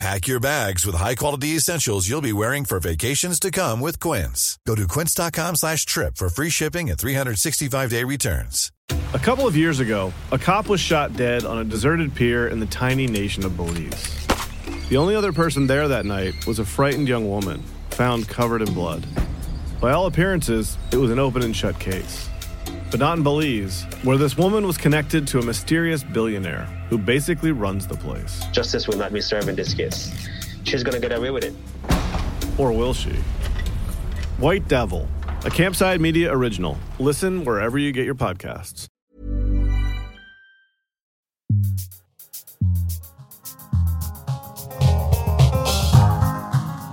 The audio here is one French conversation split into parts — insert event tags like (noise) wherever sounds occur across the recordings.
Pack your bags with high-quality essentials you'll be wearing for vacations to come with Quince. Go to quince.com slash trip for free shipping and 365-day returns. A couple of years ago, a cop was shot dead on a deserted pier in the tiny nation of Belize. The only other person there that night was a frightened young woman, found covered in blood. By all appearances, it was an open and shut case. But not in Belize, where this woman was connected to a mysterious billionaire who basically runs the place. Justice will not be served in this case. She's gonna get away with it. Or will she? White Devil, a Campside Media original. Listen wherever you get your podcasts.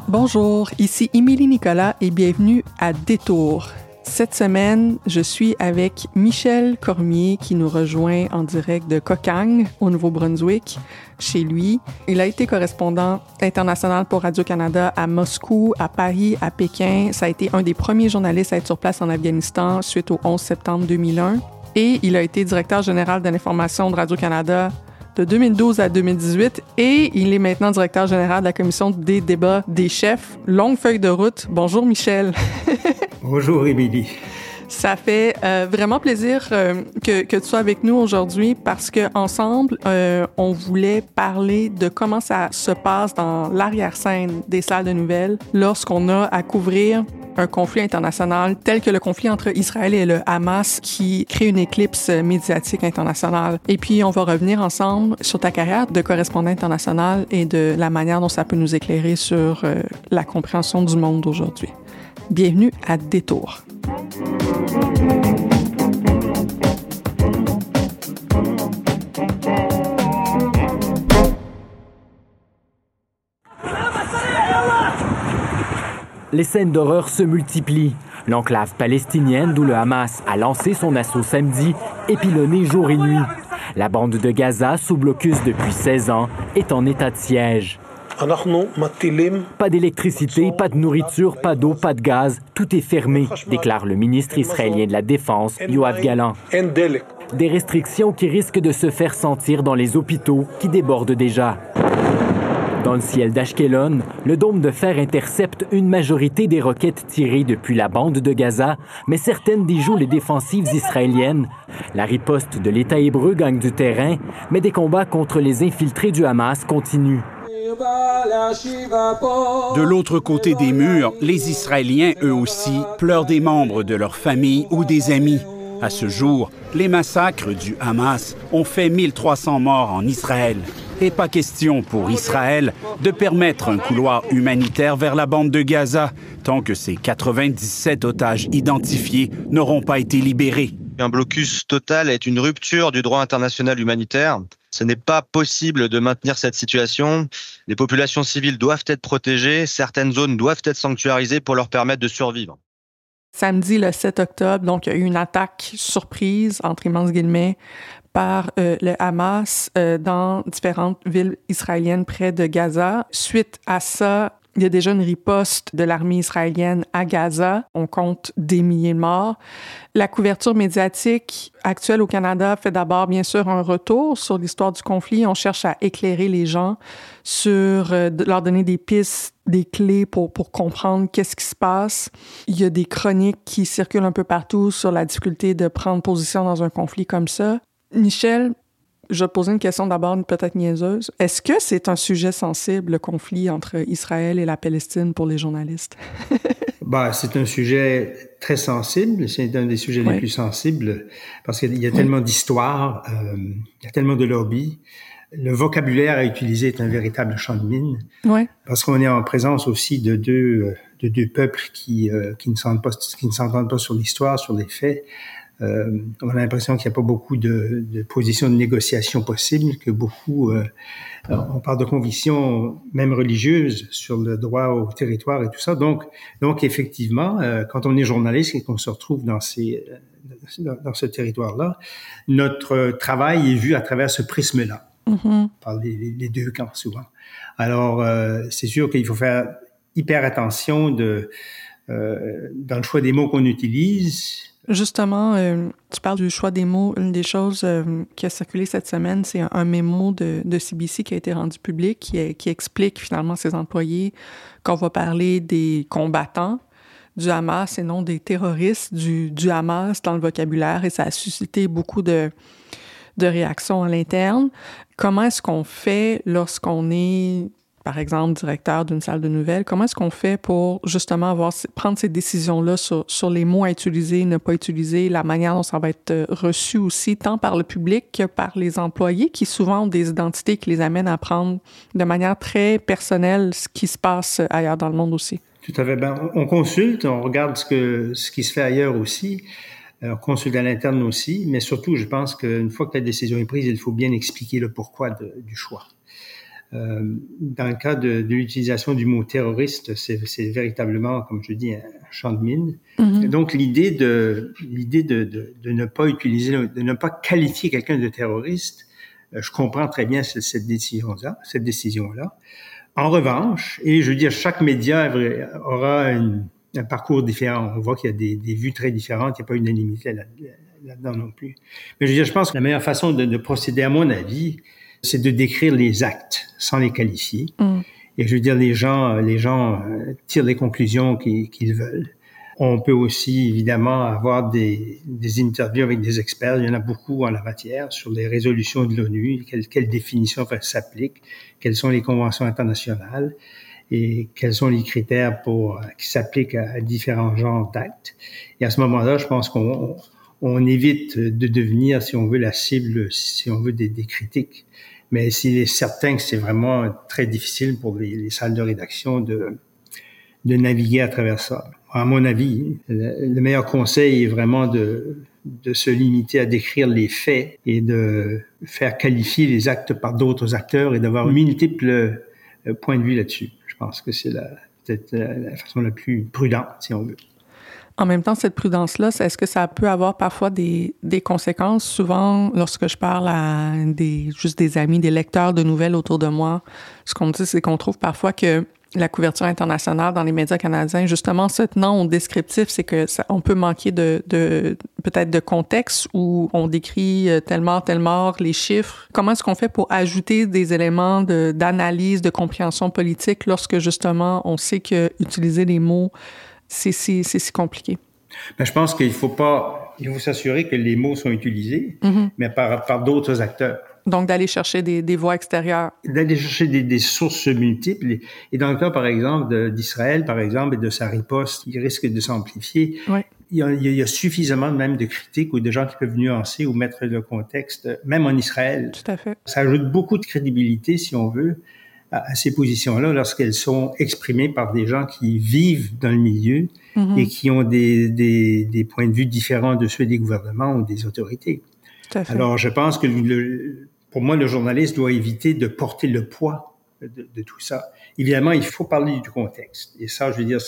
Bonjour, ici Émilie Nicolas et bienvenue à Détour. Cette semaine, je suis avec Michel Cormier qui nous rejoint en direct de Kokang au Nouveau-Brunswick, chez lui. Il a été correspondant international pour Radio-Canada à Moscou, à Paris, à Pékin. Ça a été un des premiers journalistes à être sur place en Afghanistan suite au 11 septembre 2001. Et il a été directeur général de l'information de Radio-Canada de 2012 à 2018 et il est maintenant directeur général de la commission des débats des chefs. Longue feuille de route. Bonjour Michel. (laughs) Bonjour Émilie. Ça fait euh, vraiment plaisir euh, que, tu sois avec nous aujourd'hui parce que ensemble, euh, on voulait parler de comment ça se passe dans l'arrière-scène des salles de nouvelles lorsqu'on a à couvrir un conflit international tel que le conflit entre Israël et le Hamas qui crée une éclipse médiatique internationale. Et puis, on va revenir ensemble sur ta carrière de correspondant international et de la manière dont ça peut nous éclairer sur la compréhension du monde d'aujourd'hui. Bienvenue à Détour. les scènes d'horreur se multiplient. L'enclave palestinienne, d'où le Hamas a lancé son assaut samedi, est jour et nuit. La bande de Gaza, sous blocus depuis 16 ans, est en état de siège. Pas d'électricité, pas de nourriture, pas d'eau, pas de gaz, tout est fermé, déclare le ministre israélien de la Défense, Yoav Galan. Des restrictions qui risquent de se faire sentir dans les hôpitaux qui débordent déjà. Dans le ciel d'Ashkelon, le dôme de fer intercepte une majorité des roquettes tirées depuis la bande de Gaza, mais certaines déjouent les défensives israéliennes. La riposte de l'État hébreu gagne du terrain, mais des combats contre les infiltrés du Hamas continuent. De l'autre côté des murs, les Israéliens, eux aussi, pleurent des membres de leur famille ou des amis. À ce jour, les massacres du Hamas ont fait 1300 morts en Israël. Et pas question pour Israël de permettre un couloir humanitaire vers la bande de Gaza tant que ces 97 otages identifiés n'auront pas été libérés. Un blocus total est une rupture du droit international humanitaire. Ce n'est pas possible de maintenir cette situation. Les populations civiles doivent être protégées, certaines zones doivent être sanctuarisées pour leur permettre de survivre. Samedi, le 7 octobre, donc, il y a eu une attaque surprise, entre immenses guillemets, par euh, le Hamas euh, dans différentes villes israéliennes près de Gaza. Suite à ça, il y a déjà une riposte de l'armée israélienne à Gaza. On compte des milliers de morts. La couverture médiatique actuelle au Canada fait d'abord, bien sûr, un retour sur l'histoire du conflit. On cherche à éclairer les gens sur, euh, leur donner des pistes, des clés pour, pour comprendre qu'est-ce qui se passe. Il y a des chroniques qui circulent un peu partout sur la difficulté de prendre position dans un conflit comme ça. Michel, je vais poser une question d'abord peut-être niaiseuse. Est-ce que c'est un sujet sensible, le conflit entre Israël et la Palestine pour les journalistes? (laughs) bah, c'est un sujet très sensible. C'est un des sujets les plus sensibles parce qu'il y a tellement d'histoires, euh, il y a tellement de lobbies. Le vocabulaire à utiliser est un véritable champ de mine. Ouais. Parce qu'on est en présence aussi de deux, de deux peuples qui, euh, qui ne s'entendent pas, qui ne s'entendent pas sur l'histoire, sur les faits. Euh, on a l'impression qu'il n'y a pas beaucoup de, de, positions de négociation possibles, que beaucoup, euh, on parle de convictions même religieuses sur le droit au territoire et tout ça. Donc, donc effectivement, euh, quand on est journaliste et qu'on se retrouve dans ces dans, dans ce territoire-là, notre travail est vu à travers ce prisme-là, par les, les, deux camps souvent. Alors, c'est sûr qu'il faut faire hyper attention de dans le choix des mots qu'on utilise. Justement, euh, tu parles du choix des mots. Une des choses euh, qui a circulé cette semaine, c'est un, mémo de, CBC qui a été rendu public, qui, explique finalement à ses employés qu'on va parler des combattants du Hamas et non des terroristes du, Hamas dans le vocabulaire, et ça a suscité beaucoup de réactions à l'interne. Comment est-ce qu'on fait lorsqu'on est par exemple, directeur d'une salle de nouvelles, comment est-ce qu'on fait pour justement avoir, prendre ces décisions-là sur, sur les mots à utiliser, ne pas utiliser, la manière dont ça va être euh, reçu aussi, tant par le public que par les employés qui souvent ont des identités qui les amènent à prendre de manière très personnelle ce qui se passe ailleurs dans le monde aussi? Tout à fait. Ben, on consulte, on regarde ce, que, ce qui se fait ailleurs aussi. Euh, on consulte à l'interne aussi, mais surtout, je pense qu'une fois que la décision est prise, il faut bien expliquer le pourquoi du choix. Euh, dans le cas de, de l'utilisation du mot terroriste, c'est véritablement, comme je dis, un champ de mine. Mm -hmm. Donc l'idée de l'idée de, de, de, ne pas utiliser, de ne pas qualifier quelqu'un de terroriste, euh, je comprends très bien cette, décision-là, cette décision-là. En revanche, et je veux dire, chaque média aura une, un parcours différent. On voit qu'il y a des, des, vues très différentes, il n'y a pas une unanimité là-dedans là non plus. Mais je veux dire, je pense que la meilleure façon de procéder, à mon avis, c'est de décrire les actes sans les qualifier. Mm. Et je veux dire, les gens, les gens euh, tirent les conclusions qu'ils qu veulent. On peut aussi, évidemment, avoir des, des, interviews avec des experts. Il y en a beaucoup en la matière sur les résolutions de l'ONU, quelles, quelles définitions s'appliquent, quelles sont les conventions internationales et quels sont les critères pour, euh, qui s'appliquent à, à, différents genres d'actes. Et à ce moment-là, je pense qu'on on évite de devenir, si on veut, la cible, si on veut, des, des critiques. Mais s'il est certain que c'est vraiment très difficile pour les, les, salles de rédaction de, de naviguer à travers ça. À mon avis, le, le meilleur conseil est vraiment de, de se limiter à décrire les faits et de faire qualifier les actes par d'autres acteurs et d'avoir multiples points de vue là-dessus. Je pense que c'est peut-être la façon la plus prudente, si on veut. En même temps, cette prudence-là, est-ce que ça peut avoir parfois des, conséquences? Souvent, lorsque je parle à des, juste des amis, des lecteurs de nouvelles autour de moi, ce qu'on me dit, c'est qu'on trouve parfois que la couverture internationale dans les médias canadiens, justement, se tenant au descriptif, c'est que on peut manquer de, peut-être de contexte où on décrit tel mort, tel mort, les chiffres. Comment est-ce qu'on fait pour ajouter des éléments d'analyse, de, de compréhension politique lorsque justement on sait que utiliser les mots c'est si, compliqué? Ben, je pense qu'il faut pas, il faut s'assurer que les mots sont utilisés, mm -hmm. mais par, par d'autres acteurs. Donc, d'aller chercher des, des voix extérieures. D'aller chercher des, des, sources multiples. Et dans le cas, par exemple, d'Israël, par exemple, et de sa riposte, qui risque de s'amplifier, ouais. il, y a, il y a suffisamment même de critiques ou de gens qui peuvent nuancer ou mettre le contexte, même en Israël. Tout à fait. Ça ajoute beaucoup de crédibilité, si on veut, à, ces positions-là lorsqu'elles sont exprimées par des gens qui vivent dans le milieu -hmm. et qui ont des, des, des, points de vue différents de ceux des gouvernements ou des autorités. Alors, je pense que le, pour moi, le journaliste doit éviter de porter le poids de, de, tout ça. Évidemment, il faut parler du contexte. Et ça, je veux dire,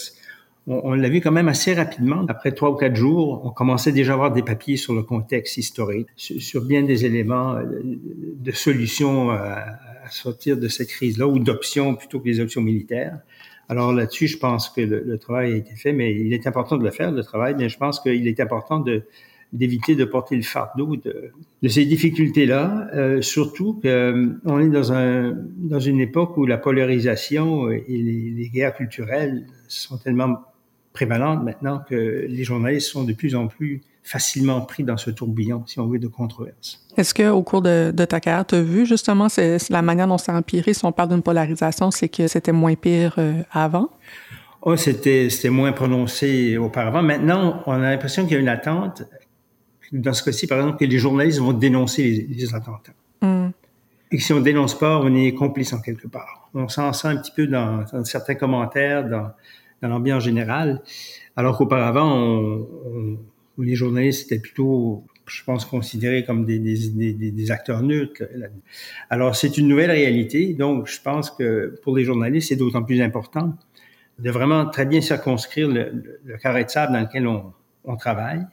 on, on l'a vu quand même assez rapidement. Après trois ou quatre jours, on commençait déjà à avoir des papiers sur le contexte historique, sur, sur bien des éléments de solutions à, à sortir de cette crise-là ou d'options plutôt que les options militaires. Alors là-dessus, je pense que le, travail a été fait, mais il est important de le faire, le travail, mais je pense qu'il est important d'éviter de porter le fardeau de, ces difficultés-là, euh, surtout qu'on est dans, un, dans une époque où la polarisation et les guerres culturelles sont tellement prévalentes maintenant que les journalistes sont de plus en plus facilement pris dans ce tourbillon, si on veut, de controverses. Est-ce qu'au cours de, de, ta carrière, tu as vu justement c'est la manière dont ça a empiré, si on parle d'une polarisation, c'est que c'était moins pire euh, avant? Oh, c'était moins prononcé auparavant. Maintenant, on a l'impression qu'il y a une attente, dans ce cas-ci, par exemple, que les journalistes vont dénoncer les, les attentats. Mm. Et que si on ne dénonce pas, on est complice en quelque part. On s'en sent un petit peu dans, dans certains commentaires, dans, dans l'ambiance générale, alors qu'auparavant, les journalistes étaient plutôt, je pense, considérés comme des, acteurs neutres. Alors, c'est une nouvelle réalité. Donc, je pense que pour les journalistes, c'est d'autant plus important de vraiment très bien circonscrire le, carré de sable dans lequel on travaille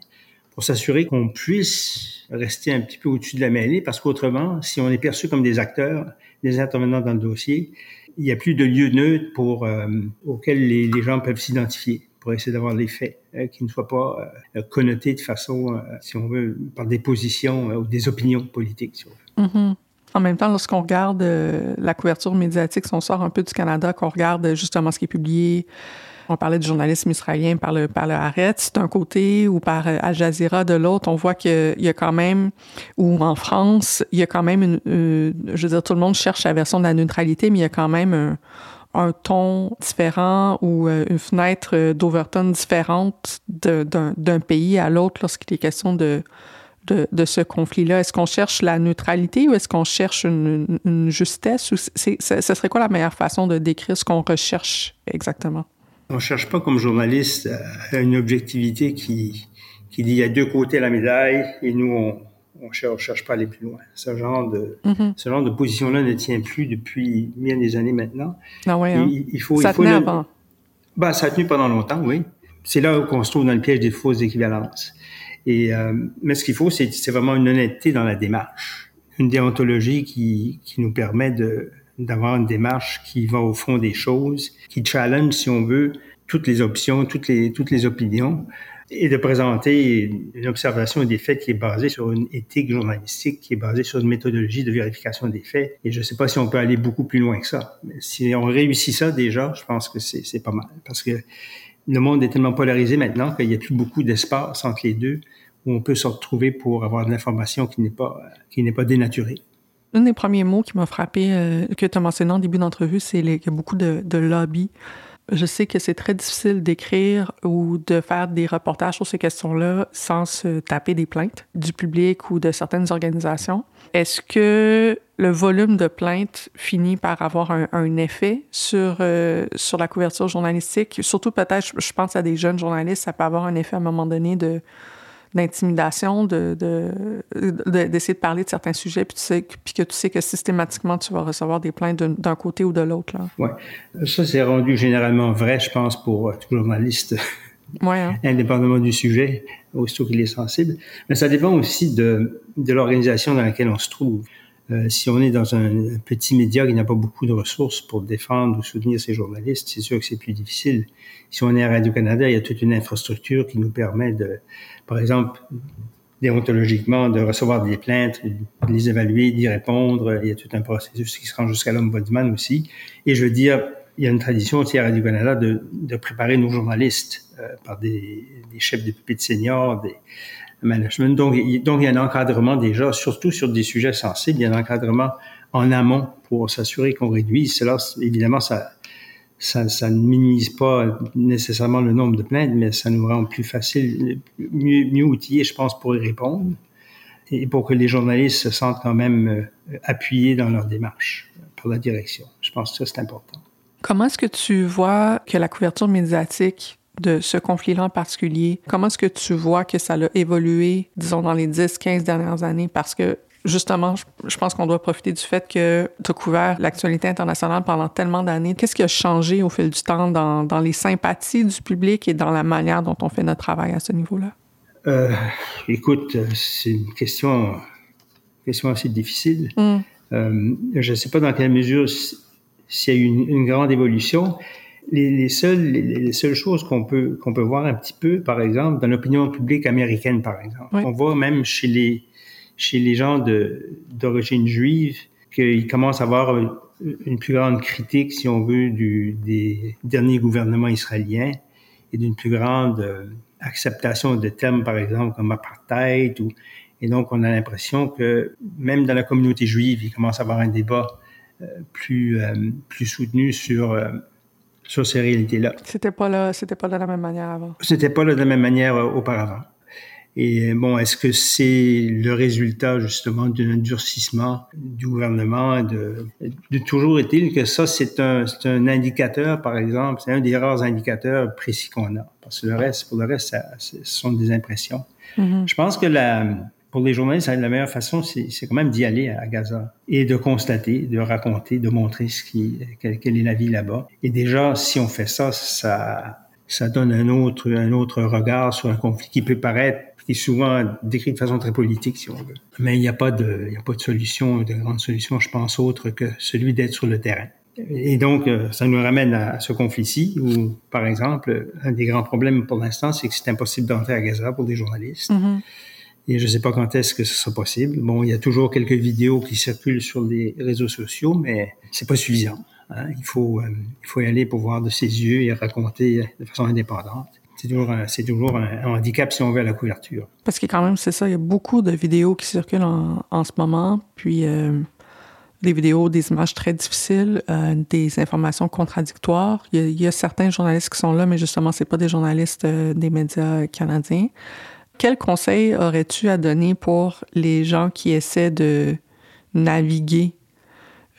pour s'assurer qu'on puisse rester un petit peu au-dessus de la mêlée, parce qu'autrement, si on est perçu comme des acteurs, des intervenants dans le dossier, il n'y a plus de lieu neutre pour, euh, auquel les, gens peuvent s'identifier pour essayer d'avoir des faits euh, qui ne soient pas euh, connotés de façon, euh, si on veut, par des positions ou des opinions politiques. Si mm -hmm. En même temps, lorsqu'on regarde la couverture médiatique, si on sort un peu du Canada, qu'on regarde justement ce qui est publié, on parlait du journalisme israélien par le, par le Haaretz d'un côté ou par Al Jazeera de l'autre, on voit qu'il y a quand même, ou en France, il y a quand même une, euh, je veux dire, tout le monde cherche la version de la neutralité, mais il y a quand même un, ton différent ou euh, une fenêtre d'Overton différente d'un pays à l'autre lorsqu'il est question de, ce conflit-là? Est-ce qu'on cherche la neutralité ou est-ce qu'on cherche une, justesse? Ce serait quoi la meilleure façon de décrire ce qu'on recherche exactement? On ne cherche pas comme journaliste une objectivité qui, qui dit il y a deux côtés à la médaille et nous, on on cherche, cherche pas à aller plus loin. Ce genre de, mm -hmm. ce genre de position-là ne tient plus depuis bien des années maintenant. Ah ouais, hein? il, il, faut, ça il faut tenait le... avant. Ben, ça a tenu pendant longtemps, oui. C'est là qu'on se trouve dans le piège des fausses équivalences. Et, euh, mais ce qu'il faut, c'est vraiment une honnêteté dans la démarche, une déontologie qui, qui nous permet de d'avoir une démarche qui va au fond des choses, qui challenge, si on veut, toutes les options, toutes les toutes les opinions, et de présenter une observation des faits qui est basée sur une éthique journalistique, qui est basée sur une méthodologie de vérification des faits. Et je ne sais pas si on peut aller beaucoup plus loin que ça. Mais si on réussit ça déjà, je pense que c'est pas mal, parce que le monde est tellement polarisé maintenant qu'il n'y a plus beaucoup d'espace entre les deux où on peut se retrouver pour avoir de l'information qui n'est pas, qui n'est pas dénaturée. Un des premiers mots qui m'a frappé, euh, que tu as mentionné en début d'entrevue, c'est qu'il y a beaucoup de, lobby. Je sais que c'est très difficile d'écrire ou de faire des reportages sur ces questions-là sans se taper des plaintes du public ou de certaines organisations. Est-ce que le volume de plaintes finit par avoir un, un effet sur, euh, sur la couverture journalistique? Surtout peut-être, je pense à des jeunes journalistes, ça peut avoir un effet à un moment donné de d'intimidation, de, de, d'essayer de, de, parler de certains sujets, puis, tu sais, puis que tu sais que systématiquement, tu vas recevoir des plaintes d'un côté ou de l'autre. Oui, ça c'est rendu généralement vrai, je pense, pour tout journaliste, ouais, hein? (laughs) indépendamment du sujet, aussitôt qu'il est sensible. Mais ça dépend aussi de, de l'organisation dans laquelle on se trouve. Euh, si on est dans un, petit média qui n'a pas beaucoup de ressources pour défendre ou soutenir ses journalistes, c'est sûr que c'est plus difficile. Si on est à Radio-Canada, il y a toute une infrastructure qui nous permet de, par exemple, déontologiquement, de recevoir des plaintes, de les évaluer, d'y répondre. Il y a tout un processus qui se rend jusqu'à l'ombudsman aussi. Et je veux dire, il y a une tradition aussi à Radio-Canada de, préparer nos journalistes euh, par des, des, chefs de pupitre seniors, des management. Donc, il, donc, il y a un encadrement déjà, surtout sur des sujets sensibles, il y a un encadrement en amont pour s'assurer qu'on réduise. Cela, évidemment, ça, ça, ça, ne minimise pas nécessairement le nombre de plaintes, mais ça nous rend plus facile, mieux, mieux outillés, je pense, pour y répondre et pour que les journalistes se sentent quand même euh, appuyés dans leur démarche par la direction. Je pense que ça, c'est important. Comment est-ce que tu vois que la couverture médiatique de ce conflit-là en particulier, comment est-ce que tu vois que ça a évolué, disons, dans les 10, 15 dernières années? Parce que Justement, je pense qu'on doit profiter du fait que tu as couvert l'actualité internationale pendant tellement d'années. Qu'est-ce qui a changé au fil du temps dans, dans, les sympathies du public et dans la manière dont on fait notre travail à ce niveau-là? Euh, écoute, c'est une question, question assez difficile. Mm. Euh, je ne sais pas dans quelle mesure s'il y a eu une, une grande évolution les, les, seules, les, les seules choses qu'on peut, qu'on peut voir un petit peu, par exemple, dans l'opinion publique américaine, par exemple. Oui. On voit même chez les, chez les gens d'origine juive qu'ils commencent à avoir une plus grande critique, si on veut, du, des derniers gouvernements israéliens et d'une plus grande euh, acceptation de termes, par exemple, comme apartheid. Ou, et donc, on a l'impression que même dans la communauté juive, il commence à avoir un débat euh, plus, euh, plus soutenu sur euh, sur ces réalités-là. C'était pas là, c'était pas de la même manière avant. C'était pas là de la même manière euh, auparavant. Et bon, est-ce que c'est le résultat justement d'un durcissement du gouvernement de, de toujours est-il que ça c'est un, un indicateur par exemple, c'est un des rares indicateurs précis qu'on a? Parce que le reste, pour le reste, ça, ce sont des impressions. Mm-hmm. Je pense que la, pour les journalistes, la meilleure façon, c'est quand même d'y aller à Gaza et de constater, de raconter, de montrer ce qui, quelle, est la vie là-bas. Et déjà, si on fait ça, ça, ça donne un autre, un autre regard sur un conflit qui peut paraître qui est souvent décrit de façon très politique, si on veut. Mais il n'y a pas de, il a pas de solution, de grande solution, je pense, autre que celui d'être sur le terrain. Et donc, euh, ça nous ramène à ce conflit-ci, où, par exemple, un des grands problèmes pour l'instant, c'est que c'est impossible d'entrer à Gaza pour des journalistes. Mm-hmm. Et je ne sais pas quand est-ce que ce sera possible. Bon, il y a toujours quelques vidéos qui circulent sur les réseaux sociaux, mais c'est pas suffisant. Hein. Il faut, euh, il faut y aller pour voir de ses yeux et raconter de façon indépendante. C'est toujours, c'est toujours un, handicap si on veut à la couverture. Parce que quand même, c'est ça, il y a beaucoup de vidéos qui circulent en, en ce moment, puis euh, des vidéos, des images très difficiles, euh, des informations contradictoires. Il y, a, il y, a, certains journalistes qui sont là, mais justement, c'est pas des journalistes des médias canadiens. Quel conseil aurais-tu à donner pour les gens qui essaient de naviguer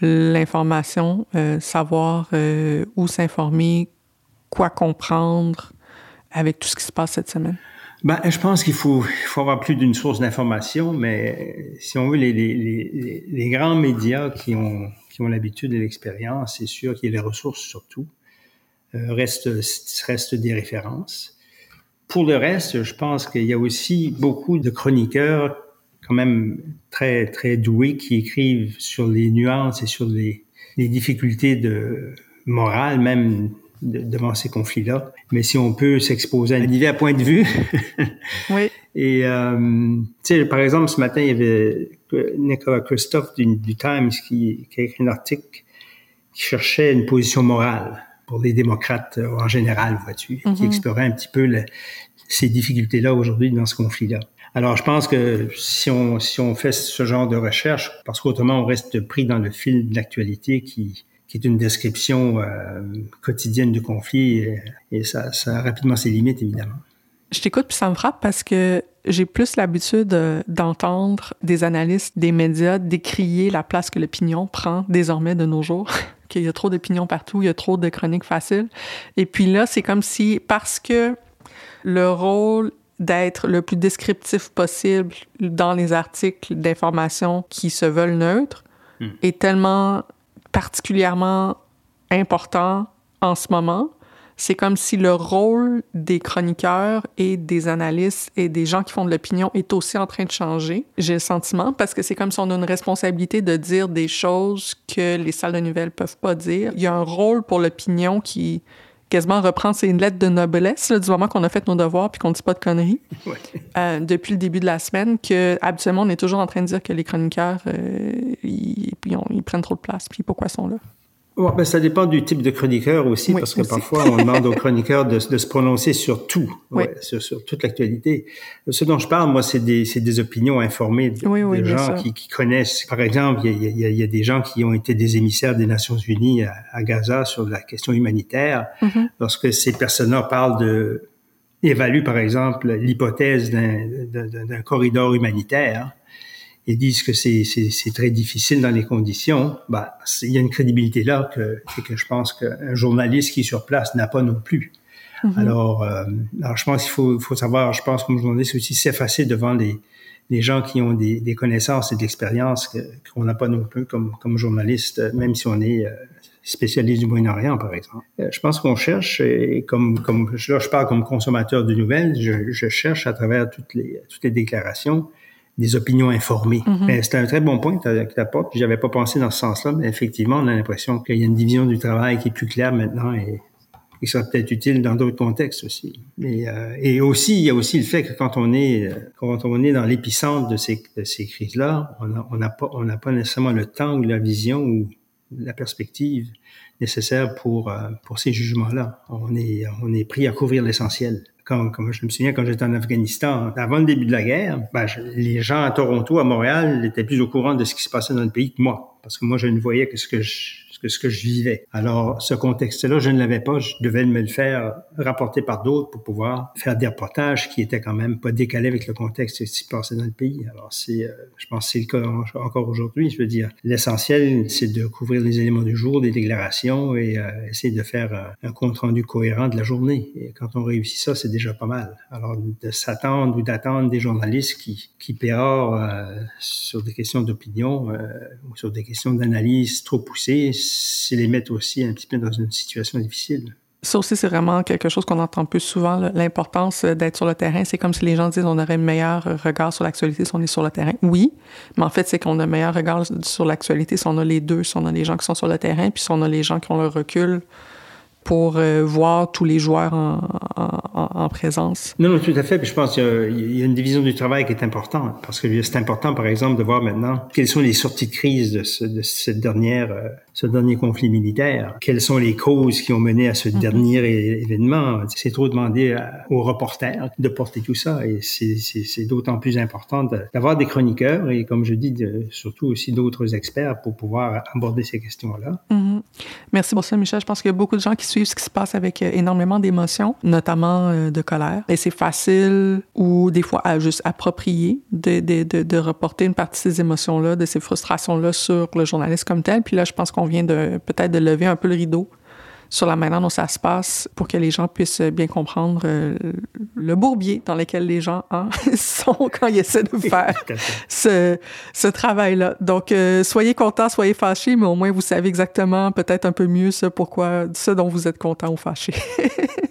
l'information, euh, savoir euh, où s'informer, quoi comprendre avec tout ce qui se passe cette semaine? Ben, je pense qu'il faut, avoir plus d'une source d'information, mais si on veut, les, grands médias qui ont, l'habitude et l'expérience, c'est sûr qu'il y a les ressources surtout, euh, restent des références. Pour le reste, je pense qu'il y a aussi beaucoup de chroniqueurs quand même très très doués qui écrivent sur les nuances et sur les, les difficultés de morale même devant ces conflits-là. Mais si on peut s'exposer à divers points de vue. (laughs) oui. Et euh, tu sais, par exemple, ce matin, il y avait Nicolas Christophe du, du Times qui, qui a écrit un article qui cherchait une position morale pour les démocrates euh, en général, vois-tu, qui mhm. explorait un petit peu ces difficultés-là aujourd'hui dans ce conflit-là. Alors, je pense que si on, si on fait ce genre de recherche, parce qu'autrement, on reste pris dans le fil de l'actualité qui, qui est une description euh, quotidienne du conflit, et, et ça, ça a rapidement ses limites, évidemment. Je t'écoute, puis ça me frappe parce que j'ai plus l'habitude euh, d'entendre des analystes des médias décrier la place que l'opinion prend désormais de nos jours. (laughs) qu'il y a trop d'opinions partout, il y a trop de chroniques faciles. Et puis là, c'est comme si, parce que le rôle d'être le plus descriptif possible dans les articles d'information qui se veulent neutres hmm. est tellement particulièrement important en ce moment c'est comme si le rôle des chroniqueurs et des analystes et des gens qui font de l'opinion est aussi en train de changer. J'ai le sentiment parce que c'est comme si on a une responsabilité de dire des choses que les salles de nouvelles peuvent pas dire. Il y a un rôle pour l'opinion qui quasiment reprend ses lettres de noblesse du moment qu'on a fait nos devoirs puis qu'on dit pas de conneries (laughs) euh, depuis le début de la semaine que habituellement on est toujours en train de dire que les chroniqueurs euh, ils, ils, prennent trop de place puis pourquoi ils sont là. Ben, ça dépend du type de chroniqueur aussi, parce que parfois on demande aux chroniqueurs de, de, se prononcer sur tout, ouais, sur, sur, toute l'actualité. Ce dont je parle, moi, c'est des, des, opinions informées de, gens qui, qui, connaissent. Par exemple, il y, a, y, y a, des gens qui ont été des émissaires des Nations Unies à, à Gaza sur la question humanitaire. Mm-hmm. Lorsque ces personnes-là parlent de évaluent, par exemple, l'hypothèse d'un corridor humanitaire, et disent que c'est très difficile dans les conditions, bah, il y a une crédibilité là que, que je pense qu'un journaliste qui est sur place n'a pas non plus. Mm-hmm. alors, euh, alors, je pense qu'il faut, faut savoir, je pense comme journaliste aussi s'effacer devant les, les gens qui ont des, des connaissances et de l'expérience qu'on n'a pas non plus comme, comme journaliste, même si on est euh, spécialiste du Moyen-Orient, par exemple. Euh, je pense qu'on cherche, et comme, comme là, je parle comme consommateur de nouvelles, je, je cherche à travers toutes les, toutes les déclarations des opinions informées. Mm C'est un très bon point que tu apportes. J'avais pas pensé dans ce sens-là, mais effectivement, on a l'impression qu'il y a une division du travail qui est plus claire maintenant et qui sera peut-être utile dans d'autres contextes aussi. Et, euh, et, aussi, il y a aussi le fait que quand on est euh, quand on est dans l'épicentre de ces, de ces crises-là, on n'a on a pas on n'a pas nécessairement le temps ou la vision ou la perspective nécessaire pour euh, pour ces jugements-là. On est on est pris à couvrir l'essentiel comme, je me souviens quand j'étais en Afghanistan, avant le début de la guerre, ben, les gens à Toronto, à Montréal, étaient plus au courant de ce qui se passait dans le pays que moi. parce que moi, je ne voyais que ce que je, ce que je vivais. Alors, ce contexte-là, je ne l'avais pas. Je devais me le faire rapporter par d'autres pour pouvoir faire des reportages qui étaient quand même pas décalés avec le contexte qui se passait dans le pays. Alors, c'est, euh, je pense que c'est le cas encore aujourd'hui. Je veux dire, l'essentiel, c'est de couvrir les éléments du jour, des déclarations et euh, essayer de faire un, compte-rendu cohérent de la journée. Et quand on réussit ça, c'est déjà pas mal. Alors, de s'attendre ou d'attendre des journalistes qui, qui pérorent euh, sur des questions d'opinion ou sur des questions d'analyse trop poussées, c'est les mettre aussi un petit peu dans une situation difficile. Ça aussi, c'est vraiment quelque chose qu'on entend plus souvent, l'importance d'être sur le terrain. C'est comme si les gens disent on aurait un meilleur regard sur l'actualité si on est sur le terrain. Oui, mais en fait, c'est qu'on a un meilleur regard sur l'actualité si on a les deux, si on a les gens qui sont sur le terrain, puis si on a les gens qui ont le recul pour euh, voir tous les joueurs en, en, en, présence. Non, non, tout à fait. Puis je pense qu'il y, y, a une division du travail qui est importante parce que c'est important, par exemple, de voir maintenant quelles sont les sorties de crise de, ce, de cette dernière euh, ce dernier conflit militaire. Quelles sont les causes qui ont mené à ce mhm. dernier événement? C'est trop demander aux reporters de porter tout ça et c'est d'autant plus important d'avoir des chroniqueurs et, comme je dis, de, surtout aussi d'autres experts pour pouvoir aborder ces questions-là. Mhm. Merci pour ça, Michel. Je pense qu'il y a beaucoup de gens qui suivent ce qui se passe avec euh, énormément d'émotions, notamment euh, de colère. Et c'est facile ou des fois à juste de, de, de, de reporter une partie de ces émotions-là, de ces frustrations-là sur le journaliste comme tel. Puis là, je pense qu'on on vient de peut-être de lever un peu le rideau sur la manière dont ça se passe pour que les gens puissent bien comprendre euh, le bourbier dans lequel les gens hein, (laughs) sont quand ils essaient de faire ce, ce travail-là. Donc, euh, soyez contents, soyez fâchés, mais au moins vous savez exactement peut-être un peu mieux ce pourquoi, ce dont vous êtes content ou fâché. (laughs)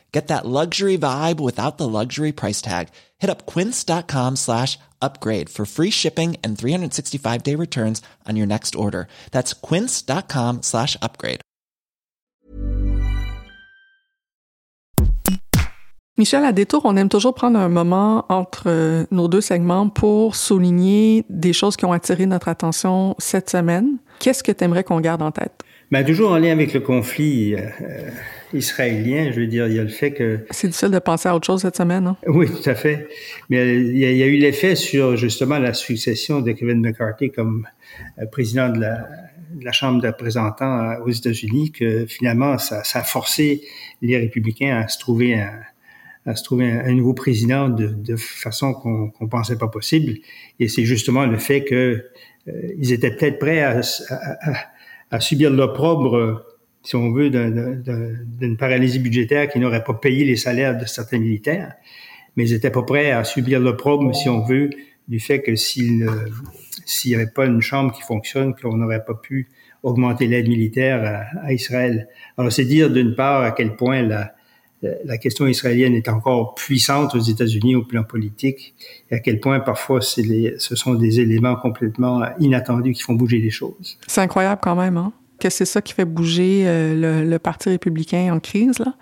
Get that luxury vibe without the luxury price tag. Hit up quince.com slash upgrade for free shipping and 365 day returns on your next order. That's quince.com slash upgrade. Michel, à Détour, on aime toujours prendre un moment entre euh, nos deux segments pour souligner des choses qui ont attiré notre attention cette semaine. Qu'est-ce que tu aimerais qu'on garde en tête? Ben, toujours en lien avec le conflit euh, israélien, je veux dire, il y a le fait que... C'est difficile de penser à autre chose cette semaine, non? Oui, tout à fait. Mais il y a, il y a eu l'effet sur, justement, la succession de Kevin McCarthy comme euh, président de la, de la Chambre de représentants euh, aux États-Unis que, finalement, ça, ça, a forcé les républicains à se trouver un, à se trouver un, nouveau président de, de façon qu'on ne pensait pas possible. Et c'est justement le fait que euh, ils étaient peut-être prêts à, à, à subir l'opprobre si on veut, d'une paralysie budgétaire qui n'aurait pas payé les salaires de certains militaires, mais ils n'étaient pas prêts à subir le problème, si on veut, du fait que s'il n'y avait pas une chambre qui fonctionne, qu'on n'aurait pas pu augmenter l'aide militaire à, Israël. Alors, c'est dire d'une part à quel point la, la question israélienne est encore puissante aux États-Unis au plan politique et à quel point parfois les, ce sont des éléments complètement inattendus qui font bouger les choses. C'est incroyable quand même, hein? que c'est ça qui fait bouger euh, le, Parti républicain en crise. Là.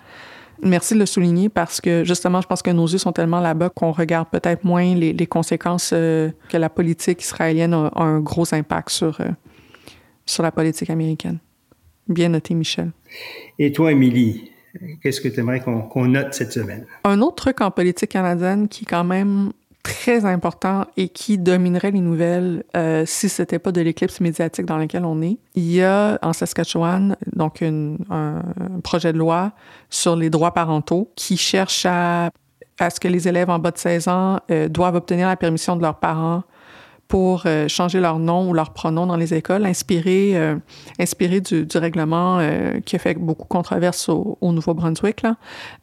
Merci de le souligner parce que justement, je pense que nos yeux sont tellement là-bas qu'on regarde peut-être moins les, conséquences euh, que la politique israélienne a, un gros impact sur, euh, sur la politique américaine. Bien noté, Michel. Et toi, Émilie, qu'est-ce que tu aimerais qu'on note cette semaine? Un autre truc en politique canadienne qui quand même très important et qui dominerait les nouvelles euh, si c'était pas de l'éclipse médiatique dans laquelle on est. Il y a en Saskatchewan donc un projet de loi sur les droits parentaux qui cherche à, à ce que les élèves en bas de 16 ans euh, doivent obtenir la permission de leurs parents pour euh, changer leur nom ou leur pronom dans les écoles, inspiré, euh, inspiré du, du règlement euh, qui a fait beaucoup controverse au, au Nouveau-Brunswick. Là.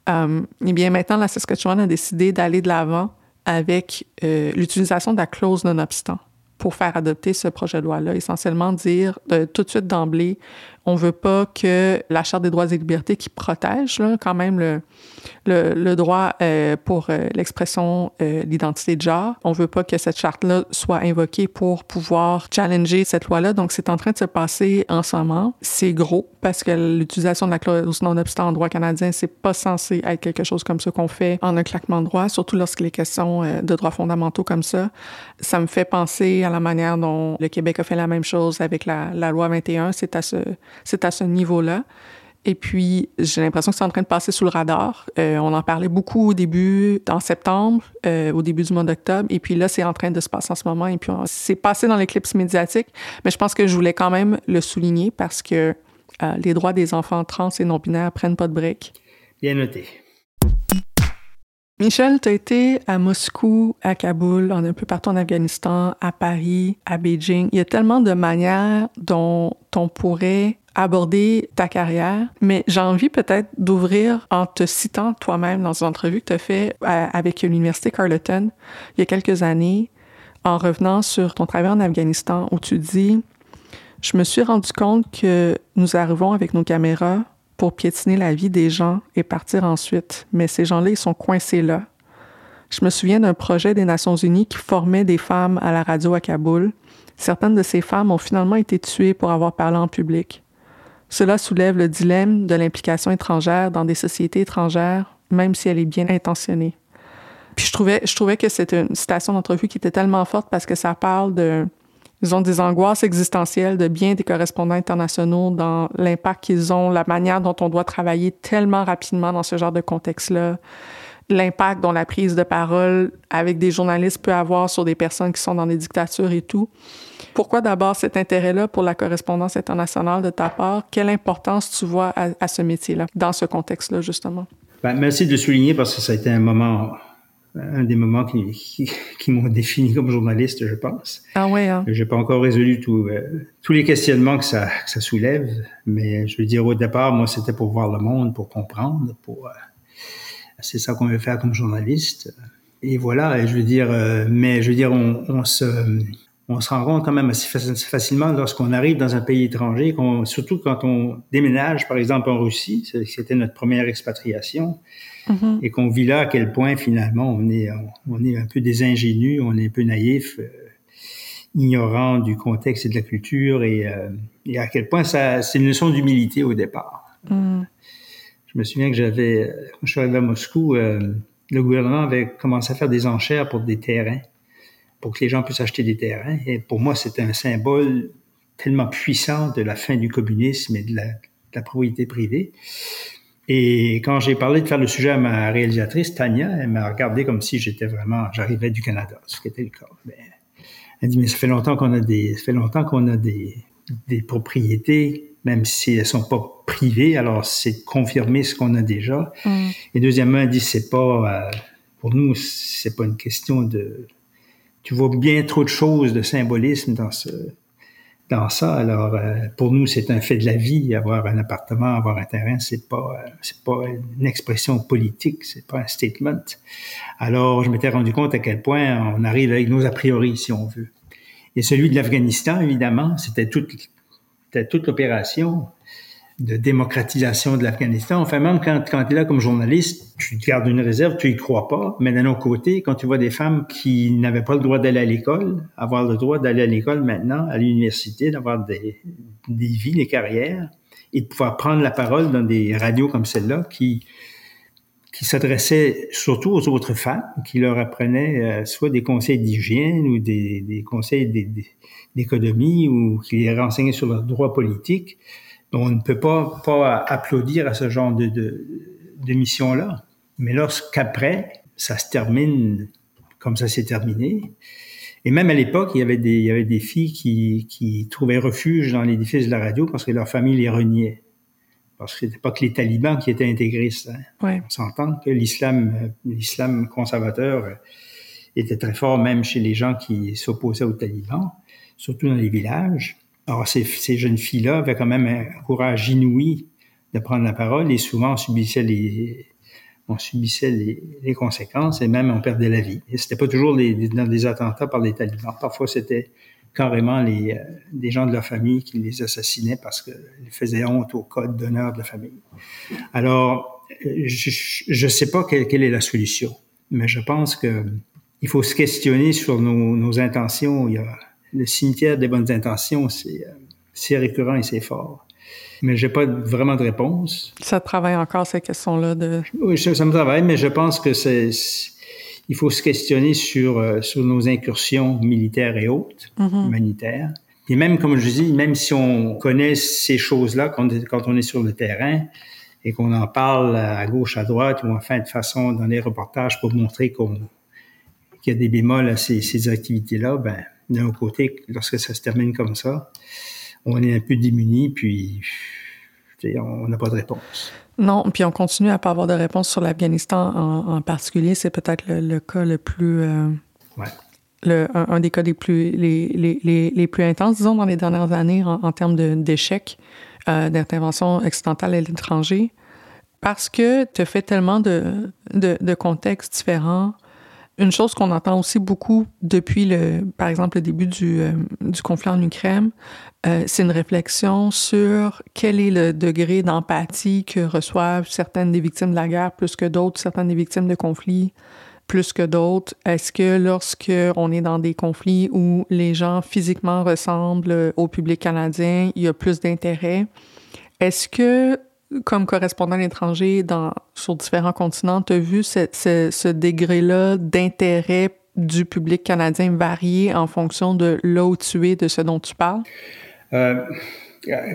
eh bien, maintenant, la Saskatchewan a décidé d'aller de l'avant avec euh, l'utilisation de la clause non-obstant pour faire adopter ce projet de loi-là. Essentiellement dire de, tout de suite d'emblée, On veut pas que la Charte des droits et libertés qui protège là, quand même le, le, le droit euh, pour euh, l'expression, euh, l'identité de genre, on veut pas que cette charte-là soit invoquée pour pouvoir challenger cette loi-là. Donc, c'est en train de se passer en ce moment. C'est gros parce que l'utilisation de la clause non-obstant en droit canadien, c'est pas censé être quelque chose comme ça qu'on fait en un claquement de droit, surtout lorsqu'il est question euh, de droits fondamentaux comme ça. Ça me fait penser à la manière dont le Québec a fait la même chose avec la, la loi 21. C'est à ce, c'est à ce niveau-là. Et puis, j'ai l'impression que c'est en train de passer sous le radar. Euh, on en parlait beaucoup au début, en septembre, euh, au début du mois d'octobre. Et puis là, c'est en train de se passer en ce moment. Et puis, c'est passé dans l'éclipse médiatique. Mais je pense que je voulais quand même le souligner parce que euh, les droits des enfants trans et non-binaires prennent pas de briques. Bien noté. Michel, tu as été à Moscou, à Kaboul, un peu partout en Afghanistan, à Paris, à Beijing. Il y a tellement de manières dont on pourrait aborder ta carrière, mais j'ai envie peut-être d'ouvrir en te citant toi-même dans une entrevue que tu as fait avec l'Université Carleton il y a quelques années, en revenant sur ton travail en Afghanistan, où tu dis Je me suis rendu compte que nous arrivons avec nos caméras pour piétiner la vie des gens et partir ensuite, mais ces gens-là, ils sont coincés là. Je me souviens d'un projet des Nations Unies qui formait des femmes à la radio à Kaboul. Certaines de ces femmes ont finalement été tuées pour avoir parlé en public. Cela soulève le dilemme de l'implication étrangère dans des sociétés étrangères, même si elle est bien intentionnée. Puis je trouvais, je trouvais que c'était une citation d'entrevue qui était tellement forte parce que ça parle de, disons, des angoisses existentielles de bien des correspondants internationaux dans l'impact qu'ils ont, la manière dont on doit travailler tellement rapidement dans ce genre de contexte-là, l'impact dont la prise de parole avec des journalistes peut avoir sur des personnes qui sont dans des dictatures et tout. Pourquoi d'abord cet intérêt-là pour la correspondance internationale de ta part? Quelle importance tu vois à, ce métier-là, dans ce contexte-là, justement? Ben, merci de souligner parce que ça a été un moment, un des moments qui, qui, m'ont défini comme journaliste, je pense. Ah ouais, hein? J'ai pas encore résolu tout, euh, tous les questionnements que ça, que ça soulève, mais je veux dire, au départ, moi, c'était pour voir le monde, pour comprendre, pour... Euh, c'est ça qu'on veut faire comme journaliste. Et voilà, et je veux dire, euh, mais je veux dire, on, on se on se rend compte quand même assez facilement lorsqu'on arrive dans un pays étranger, surtout quand on déménage, par exemple, en Russie, c'était notre première expatriation, mm-hmm. et qu'on vit là à quel point finalement on est, on est un peu désingénu, on est un peu naïf, euh, ignorant du contexte et de la culture, et, euh, et à quel point ça, c'est une leçon d'humilité au départ. Mm. Je me souviens que j'avais, quand je suis arrivé à Moscou, euh, le gouvernement avait commencé à faire des enchères pour des terrains pour que les gens puissent acheter des terrains. Et pour moi, c'était un symbole tellement puissant de la fin du communisme et de la, de la propriété privée. Et quand j'ai parlé de faire le sujet à ma réalisatrice, Tania, elle m'a regardé comme si j'étais vraiment, j'arrivais du Canada, ce qui était le cas. Mais elle dit, mais ça fait longtemps qu'on a des, ça fait longtemps qu'on a des, des propriétés, même si elles sont pas privées, alors c'est confirmer ce qu'on a déjà. Mm. Et deuxièmement, elle dit, c'est pas, euh, pour nous, c'est pas une question de, tu vois bien trop de choses de symbolisme dans ce dans ça. Alors euh, pour nous, c'est un fait de la vie. Avoir un appartement, avoir un terrain, c'est pas euh, c'est pas une expression politique, c'est pas un statement. Alors je m'étais rendu compte à quel point on arrive avec nos a priori, si on veut. Et celui de l'Afghanistan, évidemment, c'était toute c'était toute l'opération de démocratisation de l'Afghanistan. Enfin, même quand, tu es là comme journaliste, tu gardes une réserve, tu y crois pas. Mais d'un autre côté, quand tu vois des femmes qui n'avaient pas le droit d'aller à l'école, avoir le droit d'aller à l'école maintenant, à l'université, d'avoir des, des vies, des carrières, et de pouvoir prendre la parole dans des radios comme celle-là qui, qui s'adressaient surtout aux autres femmes, qui leur apprenaient euh, soit des conseils d'hygiène ou des, des conseils d'économie ou qui les renseignaient sur leurs droits politiques on ne peut pas, pas applaudir à ce genre de, de, mission-là. Mais lorsqu'après, ça se termine comme ça s'est terminé, et même à l'époque, il y avait des, il y avait des filles qui, qui trouvaient refuge dans l'édifice de la radio parce que leur famille les reniait. Parce que c'était pas que les talibans qui étaient intégristes. Hein. On s'entend que l'islam, l'islam conservateur était très fort même chez les gens qui s'opposaient aux talibans, surtout dans les villages. Alors, ces, ces jeunes filles-là avaient quand même un courage inouï de prendre la parole et souvent on subissait les, on subissait les, les conséquences et même on perdait la vie. Et c'était pas toujours les, dans des attentats par les talibans. Parfois, c'était carrément les, euh, des gens de leur famille qui les assassinaient parce qu'ils faisaient honte au code d'honneur de la famille. Alors, je ne sais pas quelle, quelle, est la solution, mais je pense que il faut se questionner sur nos, nos intentions. Il y a le cimetière des bonnes intentions, c'est c'est récurrent et c'est fort. Mais j'ai pas vraiment de réponse. Ça travaille encore ces questions-là de. Oui, ça, me travaille, mais je pense que c'est il faut se questionner sur, euh, sur nos incursions militaires et autres, mm-hmm. humanitaires. Et même, comme je dis, même si on connaît ces choses-là quand, quand, on est sur le terrain et qu'on en parle à gauche, à droite, ou enfin de façon dans les reportages pour montrer qu'on qu'il y a des bémols à ces, ces activités-là, ben, d'un côté, lorsque ça se termine comme ça, on est un peu démuni, puis on n'a pas de réponse. Non, puis on continue à pas avoir de réponse sur l'Afghanistan en, particulier. C'est peut-être le, cas le plus... Euh, le, un, des cas les plus, les, les, les, plus intenses, disons, dans les dernières années en, termes d'échecs euh, d'intervention occidentale à l'étranger, parce que tu fais tellement de, de, de contextes différents, une chose qu'on entend aussi beaucoup depuis, le, par exemple, le début du, euh, conflit en Ukraine, euh, c'est une réflexion sur quel est le degré d'empathie que reçoivent certaines des victimes de la guerre plus que d'autres, certaines des victimes de conflits plus que d'autres. Est-ce que lorsque on est dans des conflits où les gens physiquement ressemblent au public canadien, il y a plus d'intérêt? Est-ce que comme correspondant à l'étranger dans, sur différents continents, tu as vu ce, ce, degré-là d'intérêt du public canadien varier en fonction de là où tu es, de ce dont tu parles? Euh,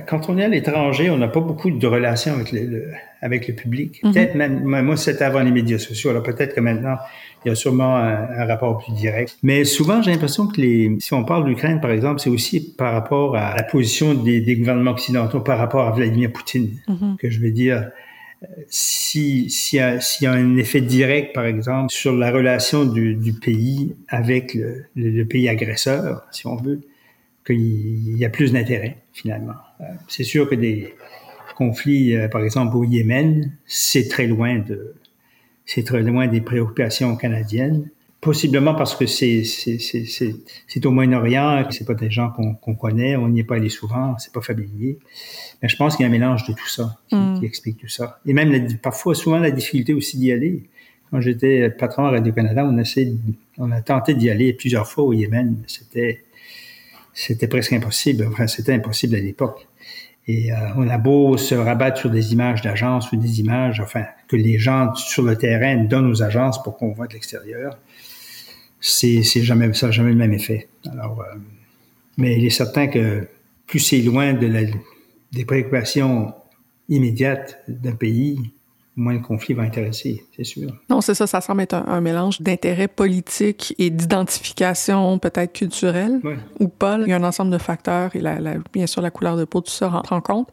quand on est à l'étranger, on n'a pas beaucoup de relations avec le, avec le public. Mhm. Peut-être même, moi, c'était avant les médias sociaux. Alors peut-être que maintenant, il y a sûrement un, rapport plus direct. Mais souvent, j'ai l'impression que les, si on parle d'Ukraine, par exemple, c'est aussi par rapport à la position des, des, gouvernements occidentaux par rapport à Vladimir Poutine, mhm. que je veux dire. Si, s'il y, a un effet direct, par exemple, sur la relation du, du pays avec le, le, pays agresseur, si on veut, qu'il y a plus d'intérêt, finalement. Euh, c'est sûr que des conflits, euh, par exemple au Yémen, c'est très loin de, c'est très loin des préoccupations canadiennes. Possiblement parce que c'est, c'est, c'est, c'est, au Moyen-Orient, c'est pas des gens qu'on, connaît, on n'y est pas allé souvent, c'est pas familier. Mais je pense qu'il y a un mélange de tout ça qui, mm. qui explique tout ça. Et même parfois, souvent, la difficulté aussi d'y aller. Quand j'étais patron à Radio-Canada, on, essaie, on a tenté d'y aller plusieurs fois au Yémen. C'était, c'était presque impossible. Enfin, c'était impossible à l'époque. Et euh, on a beau se rabattre sur des images d'agence ou des images, enfin, que les gens sur le terrain donnent aux agences pour qu'on voit de l'extérieur, c'est, jamais, ça n'a jamais le même effet. Alors, euh, mais il est certain que plus c'est loin de la, des préoccupations immédiates d'un pays, moins le conflit va intéresser, c'est sûr. Non, c'est ça, ça semble être un, mélange d'intérêts politiques et d'identification peut-être culturelle ou pas. Il y a un ensemble de facteurs et la, bien sûr la couleur de peau, tout ça rentre en compte.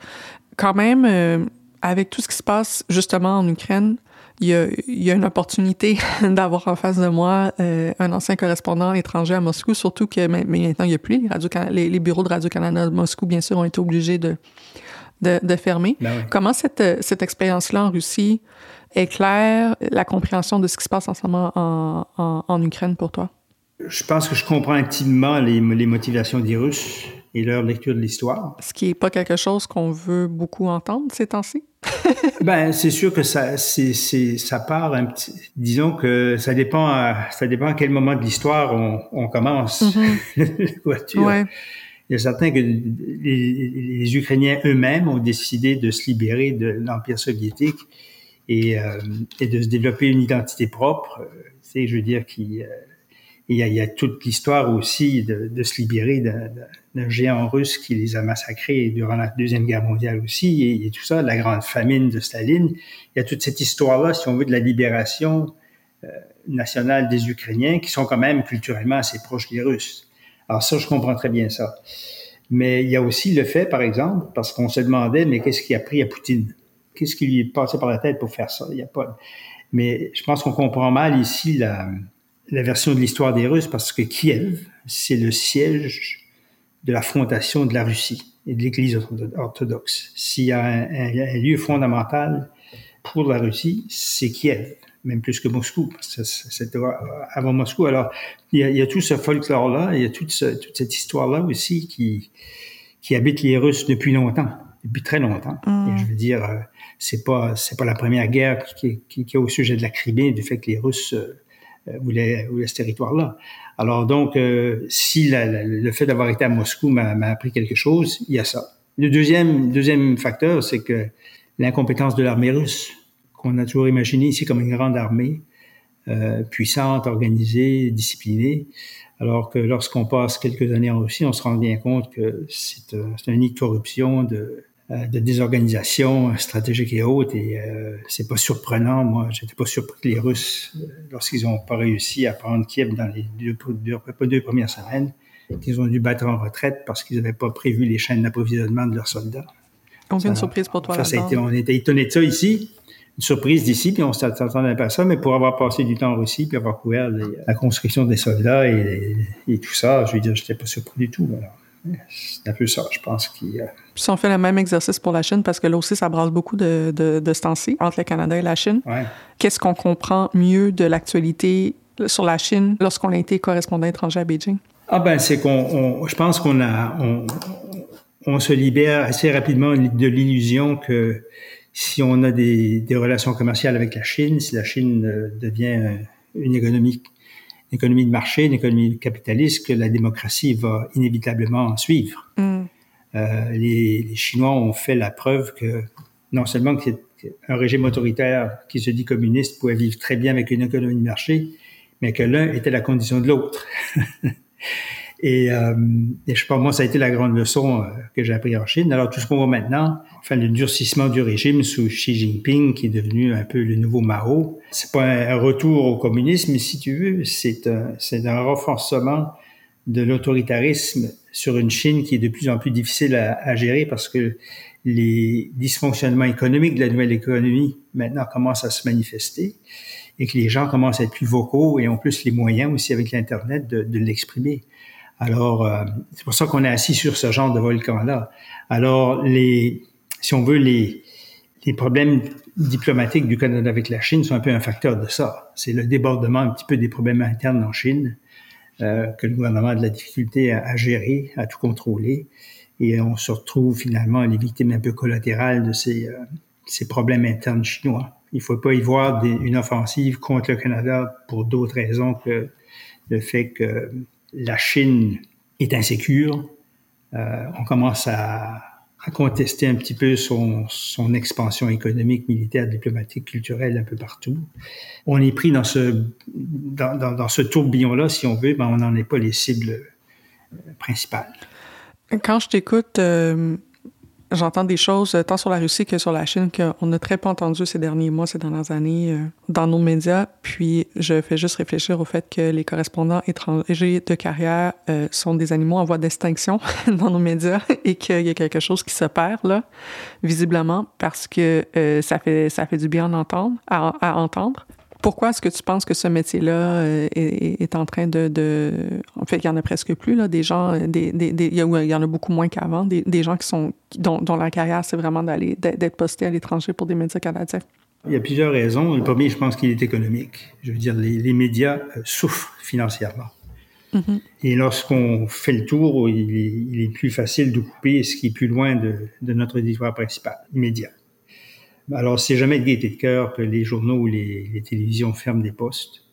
Quand même, euh, avec tout ce qui se passe justement en Ukraine, il y a, il y a une opportunité (laughs) d'avoir en face de moi euh, un ancien correspondant étranger à Moscou, surtout que mais, maintenant il n'y a plus les, radio les, les bureaux de Radio-Canada de Moscou, bien sûr, ont été obligés de de, fermer. Ben Comment cette, cette expérience-là en Russie éclaire la compréhension de ce qui se passe en ce moment en, en, Ukraine pour toi? Je pense que je comprends intimement les, les motivations des Russes et leur lecture de l'histoire. Ce qui n'est pas quelque chose qu'on veut beaucoup entendre ces temps-ci? (laughs) ben, c'est sûr que ça, c'est, ça part un petit. Disons que ça dépend, à, ça dépend à quel moment de l'histoire on, on commence (laughs) voiture. Ouais il est certain que les, Ukrainiens eux-mêmes ont décidé de se libérer de l'Empire soviétique et, euh, et, de se développer une identité propre. C'est, je veux dire, qu'il il y, y a toute l'histoire aussi de, de, se libérer d'un géant russe qui les a massacrés durant la Deuxième Guerre mondiale aussi, et, et, tout ça, la grande famine de Staline. Il y a toute cette histoire-là, si on veut, de la libération euh, nationale des Ukrainiens, qui sont quand même culturellement assez proches des Russes. Alors ça, je comprends très bien ça. Mais il y a aussi le fait, par exemple, parce qu'on se demandait, mais qu'est-ce qui a pris à Poutine? Qu'est-ce qui lui est passé par la tête pour faire ça? Il y a pas. Mais je pense qu'on comprend mal ici la, la version de l'histoire des Russes parce que Kiev, c'est le siège de la fondation de la Russie et de l'Église orthodoxe. S'il y a un, un, lieu fondamental pour la Russie, c'est Kiev. même plus que Moscou, c'était avant Moscou. Alors, il y a, tout ce folklore-là, il y a toute, toute cette histoire-là aussi qui, qui habite les Russes depuis longtemps, depuis très longtemps. Mm. Et je veux dire, euh, c'est pas c'est pas la première guerre qui, qui, qui, est au sujet de la Crimée, du fait que les Russes euh, territoire-là. Alors donc, euh, si le fait d'avoir été à Moscou m'a appris quelque chose, il y a ça. Le deuxième deuxième facteur, c'est que l'incompétence de l'armée russe, qu'on a toujours imaginé ici comme une grande armée, euh, puissante, organisée, disciplinée, alors que lorsqu'on passe quelques années en Russie, on se rend bien compte que c'est un de corruption, de, de désorganisation stratégique et haute. Et euh, c'est pas surprenant. Moi, j'étais pas surpris que les Russes, euh, lorsqu'ils ont pas réussi à prendre Kiev dans les deux, deux, deux premières semaines, qu'ils ont dû battre en retraite parce qu'ils n'avaient pas prévu les chaînes d'approvisionnement de leurs soldats. Aucune surprise pour toi. Ça, ça a été, on était étonnés de ça ici une surprise d'ici, puis on s'attendait pas à ça, mais pour avoir passé du temps en Russie, puis avoir couvert la construction des soldats et, et, tout ça, je veux dire, j'étais pas surpris du tout. C'est un peu ça, je pense. Qui, Si on fait le même exercice pour la Chine, parce que là aussi, ça brasse beaucoup de, de, de entre le Canada et la Chine. Qu'est-ce qu'on comprend mieux de l'actualité sur la Chine lorsqu'on a été correspondant étranger à Beijing? Ah ben, c'est qu'on, je pense qu'on a, on, on, se libère assez rapidement de l'illusion que si on a des, relations commerciales avec la Chine, si la Chine euh, devient euh, une économie, économie de marché, une économie capitaliste, que la démocratie va inévitablement suivre. Mm. Euh, les, Chinois ont fait la preuve que non seulement qu'un régime autoritaire qui se dit communiste pouvait vivre très bien avec une économie de marché, mais que l'un était la condition de l'autre. (laughs) Et, euh, et, je sais pas, moi, ça a été la grande leçon euh, que j'ai appris en Chine. Alors, tout ce qu'on voit maintenant, enfin, le durcissement du régime sous Xi Jinping, qui est devenu un peu le nouveau Mao, c'est pas un retour au communisme, si tu veux, c'est un, c'est un renforcement de l'autoritarisme sur une Chine qui est de plus en plus difficile à, à, gérer parce que les dysfonctionnements économiques de la nouvelle économie maintenant commencent à se manifester et que les gens commencent à être plus vocaux et ont plus les moyens aussi avec l'Internet de, de l'exprimer. Alors, euh, c'est pour ça qu'on est assis sur ce genre de volcan-là. Alors, les, si on veut, les, les problèmes diplomatiques du Canada avec la Chine sont un peu un facteur de ça. C'est le débordement un petit peu des problèmes internes en Chine euh, que le gouvernement a de la difficulté à, gérer, à tout contrôler. Et on se retrouve finalement les victimes un peu collatérales de ces, euh, ces problèmes internes chinois. Il faut pas y voir une offensive contre le Canada pour d'autres raisons que le fait que la Chine est insécure. Euh, on commence à, contester un petit peu son, expansion économique, militaire, diplomatique, culturelle un peu partout. On est pris dans ce, dans, ce tourbillon-là, si on veut, mais on n'en est pas les cibles euh, principales. Quand je t'écoute, euh, J'entends des choses euh, tant sur la Russie que sur la Chine qu'on a très peu entendu ces derniers mois, ces dernières années euh, dans nos médias. Puis je fais juste réfléchir au fait que les correspondants étrangers de carrière euh, sont des animaux en voie d'extinction (laughs) dans nos médias (laughs) et qu'il y a quelque chose qui se perd là, visiblement, parce que ça fait ça fait du bien à entendre. À, entendre. Pourquoi est-ce que tu penses que ce métier-là euh, est, en train de, En fait, il y en a presque plus, là, des gens... Des, des, il, y en a beaucoup moins qu'avant, des, gens qui sont, dont, dont la carrière, c'est vraiment d'aller d'être posté à l'étranger pour des médias canadiens? Il y a plusieurs raisons. Le premier, je pense qu'il est économique. Je veux dire, les, médias euh, souffrent financièrement. Mm-hmm. Et lorsqu'on fait le tour, il est, plus facile de couper ce qui est plus loin de, de notre éditoire principal, immédiat. Alors, c'est jamais de gaieté de cœur que les journaux ou les, télévisions ferment des postes.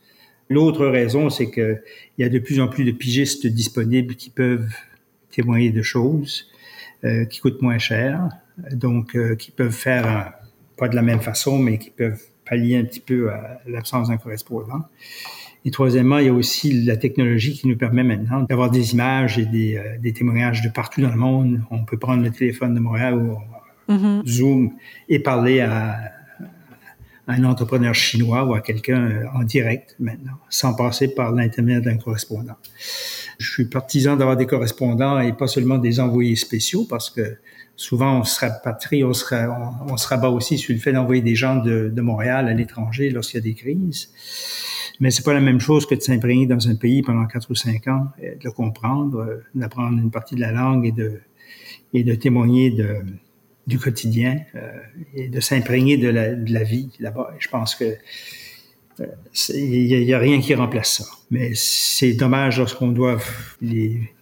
L'autre raison, c'est qu'il y a de plus en plus de pigistes disponibles qui peuvent témoigner de choses euh, qui coûtent moins cher, donc euh, qui peuvent faire, pas de la même façon, mais qui peuvent pallier un petit peu à l'absence d'un correspondant. Et troisièmement, il y a aussi la technologie qui nous permet maintenant d'avoir des images et des, euh, des, témoignages de partout dans le monde. On peut prendre le téléphone de Montréal ou Mm-hmm. Zoom et parler à, un entrepreneur chinois ou à quelqu'un euh, en direct maintenant, sans passer par l'intermédiaire d'un correspondant. Je suis partisan d'avoir des correspondants et pas seulement des envoyés spéciaux parce que souvent on se rapatrie, on se, on, se rabat aussi sur le fait d'envoyer des gens de, Montréal à l'étranger lorsqu'il y a des crises. Mais c'est pas la même chose que de s'imprégner dans un pays pendant quatre ou cinq ans, de le comprendre, euh, d'apprendre une partie de la langue et de, et de témoigner de, du quotidien euh, et de s'imprégner de la, de la vie là-bas. je pense que Il n'y a, rien qui remplace ça. Mais c'est dommage lorsqu'on doit, les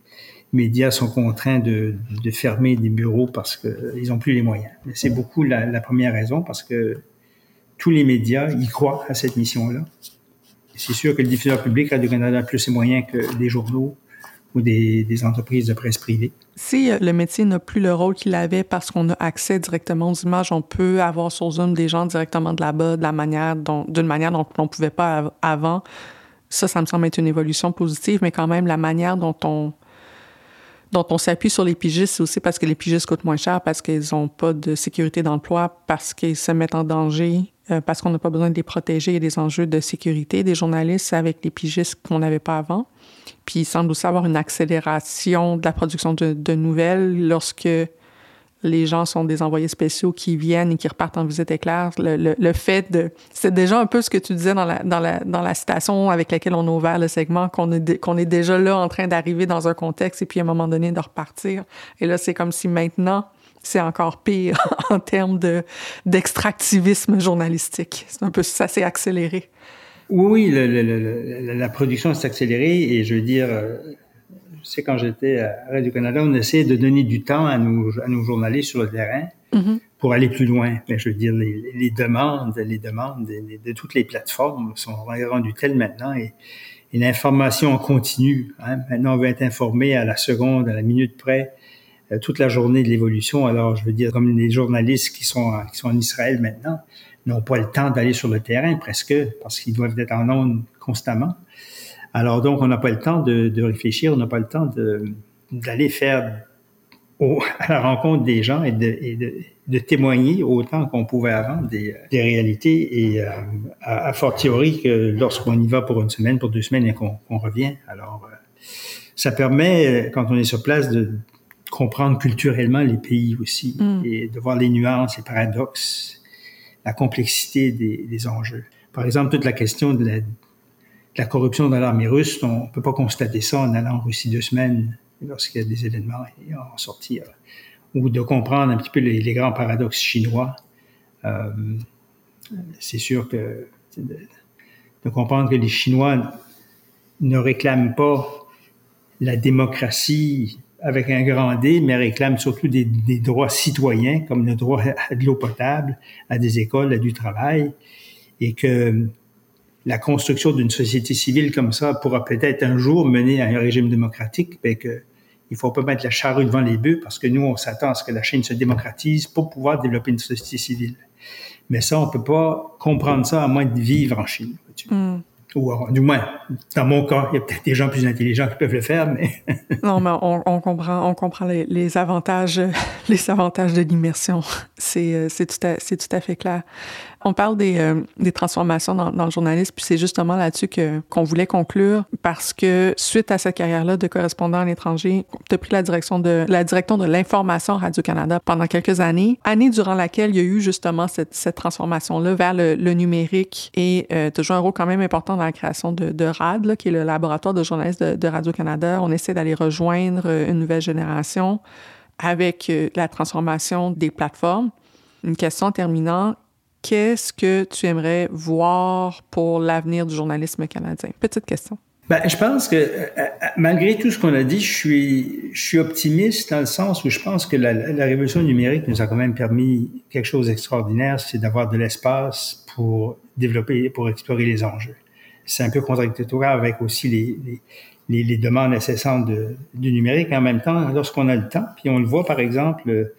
médias sont contraints de, de fermer des bureaux parce qu'ils n'ont plus les moyens. C'est beaucoup la, la, première raison parce que tous les médias y croient à cette mission-là. C'est sûr que le diffuseur public, Radio-Canada, a plus ses moyens que les journaux ou des, entreprises de presse privée. Si euh, le métier n'a plus le rôle qu'il avait parce qu'on a accès directement aux images, on peut avoir sur Zoom des gens directement de là-bas, d'une manière dont on ne pouvait pas avant. Ça, ça me semble être une évolution positive, mais quand même, la manière dont on, dont on s'appuie sur les pigistes, c'est aussi parce que les pigistes coûtent moins cher, parce qu'ils n'ont pas de sécurité d'emploi, parce qu'ils se mettent en danger, euh, parce qu'on n'a pas besoin de les protéger. Il y a des enjeux de sécurité des journalistes avec les pigistes qu'on n'avait pas avant. Puis il semble aussi avoir une accélération de la production de, nouvelles lorsque les gens sont des envoyés spéciaux qui viennent et qui repartent en visite éclair. Le, le, le fait de... C'est déjà un peu ce que tu disais dans la, dans la, dans la citation avec laquelle on a ouvert le segment, qu'on est, est déjà là en train d'arriver dans un contexte et puis à un moment donné de repartir. Et là, c'est comme si maintenant, c'est encore pire (laughs) en termes de, d'extractivisme journalistique. C'est un peu ça s'est accéléré. Oui, le, le, la production s'est accélérée et je veux dire, euh, sais, quand j'étais à Radio-Canada, on essayait de donner du temps à nos, à nos journalistes sur le terrain mm-hmm. pour aller plus loin. Mais je veux dire, les, les demandes, les demandes de, de, toutes les plateformes sont rendues telles maintenant et, et l'information continue. Hein. Maintenant, on veut être informé à la seconde, à la minute près, euh, toute la journée de l'évolution. Alors, je veux dire, comme les journalistes qui sont, qui sont en Israël maintenant n'ont pas le temps d'aller sur le terrain presque parce qu'ils doivent être en ondes constamment. Alors donc, on n'a pas le temps de, de réfléchir, on n'a pas le temps d'aller faire au, à la rencontre des gens et de, et de, de témoigner autant qu'on pouvait avant des, des réalités et euh, à, à fortiori que lorsqu'on y va pour une semaine, pour deux semaines et qu'on revient. Alors, euh, ça permet, quand on est sur place, de comprendre culturellement les pays aussi mm. et de voir les nuances, les paradoxes, la complexité des, enjeux. Par exemple, toute la question de la corruption dans l'armée russe, on peut pas constater ça en allant en Russie deux semaines lorsqu'il y a des événements et en sortir. Ou de comprendre un petit peu les, grands paradoxes chinois. Euh, c'est sûr que de, comprendre que les Chinois ne réclament pas la démocratie avec un grand D, mais réclament surtout des, droits citoyens, comme le droit à de l'eau potable, à des écoles, à du travail, et que la construction d'une société civile comme ça pourra peut-être un jour mener à un régime démocratique, mais que il faut pas mettre la charrue devant les bœufs parce que nous, on s'attend à ce que la Chine se démocratise pour pouvoir développer une société civile. Mais ça, on peut pas comprendre ça à moins de vivre en Chine. Ou du moins, dans mon cas, il y a peut-être des gens plus intelligents qui peuvent le faire, mais (laughs) non, mais on, comprend, on comprend les, avantages, (laughs) les avantages de l'immersion. C'est, euh, c'est tout à fait clair. On parle des, euh, des transformations dans, le journalisme, puis c'est justement là-dessus que, qu'on voulait conclure, parce que suite à cette carrière-là de correspondant à l'étranger, tu as pris la direction de la direction de l'information Radio-Canada pendant quelques années, année durant laquelle il y a eu justement cette, cette transformation-là vers le, numérique et euh, tu joué un rôle quand même important dans la création de, RAD, qui est le laboratoire de journalistes de, de Radio-Canada. On essaie d'aller rejoindre euh, une nouvelle génération avec euh, la transformation des plateformes. Une question terminant, qu'est-ce que tu aimerais voir pour l'avenir du journalisme canadien? Petite question. Ben, je pense que euh, malgré tout ce qu'on a dit, je suis, optimiste dans le sens où je pense que la, révolution numérique nous a quand même permis quelque chose d'extraordinaire, c'est d'avoir de l'espace pour développer, pour explorer les enjeux. C'est un peu contradictoire avec aussi les, demandes incessantes du numérique. En même temps, lorsqu'on a le temps, puis on le voit par exemple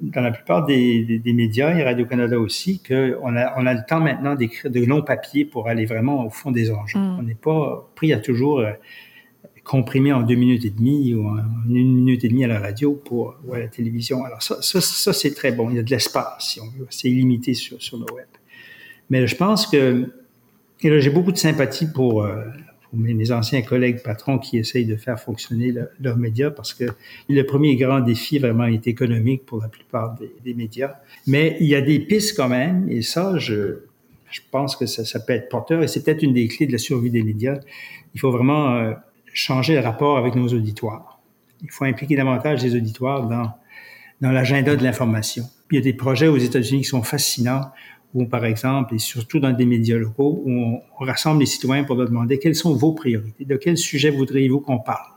dans la plupart des, des, des médias et Radio-Canada aussi, qu'on a, on a le temps maintenant d'écrire de longs papiers pour aller vraiment au fond des enjeux. Mm. On n'est pas pris à toujours euh, comprimé en deux minutes et demie ou en une minute et demie à la radio pour, ou à la télévision. Alors ça, ça, ça c'est très bon. Il y a de l'espace, si on veut. C'est illimité sur, sur le web. Mais je pense que et là, j'ai beaucoup de sympathie pour, euh, pour mes, anciens collègues patrons qui essayent de faire fonctionner leurs leur médias parce que le premier grand défi vraiment est économique pour la plupart des, médias. Mais il y a des pistes quand même, et ça, je, je pense que ça, ça peut être porteur et c'est peut-être une des clés de la survie des médias. Il faut vraiment euh, changer le rapport avec nos auditoires. Il faut impliquer davantage les auditoires dans, dans l'agenda de l'information. Il y a des projets aux États-Unis qui sont fascinants où, par exemple, et surtout dans des médias locaux, où on, rassemble les citoyens pour leur demander quelles sont vos priorités, de quel sujet voudriez-vous qu'on parle.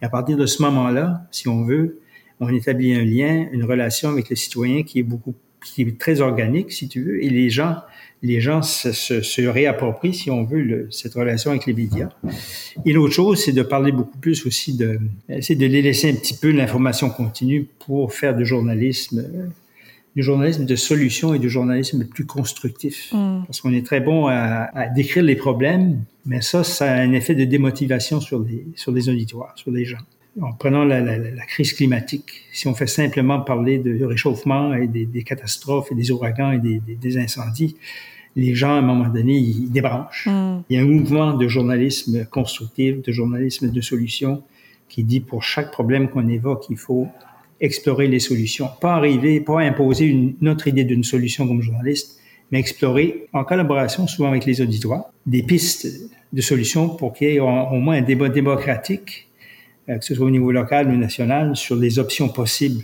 Et à partir de ce moment-là, si on veut, on établit un lien, une relation avec le citoyen qui est beaucoup, qui est très organique, si tu veux, et les gens, les gens se, réapproprient, si on veut, cette relation avec les médias. Et l'autre chose, c'est de parler beaucoup plus aussi de, c'est de les laisser un petit peu l'information continue pour faire du journalisme du journalisme de solution et du journalisme plus constructif. Mm. Parce qu'on est très bon à, à, décrire les problèmes, mais ça, ça a un effet de démotivation sur des, sur des auditoires, sur des gens. En prenant la, la, la crise climatique, si on fait simplement parler de réchauffement et des, des catastrophes et des ouragans et des, des, des, incendies, les gens, à un moment donné, ils débranchent. Mm. Il y a un mouvement de journalisme constructif, de journalisme de solution, qui dit pour chaque problème qu'on évoque, il faut explorer les solutions. Pas arriver, pas imposer une, autre idée d'une solution comme journaliste, mais explorer, en collaboration souvent avec les auditoires, des pistes de solutions pour qu'il y ait au moins un débat démocratique, euh, que ce soit au niveau local ou national, sur les options possibles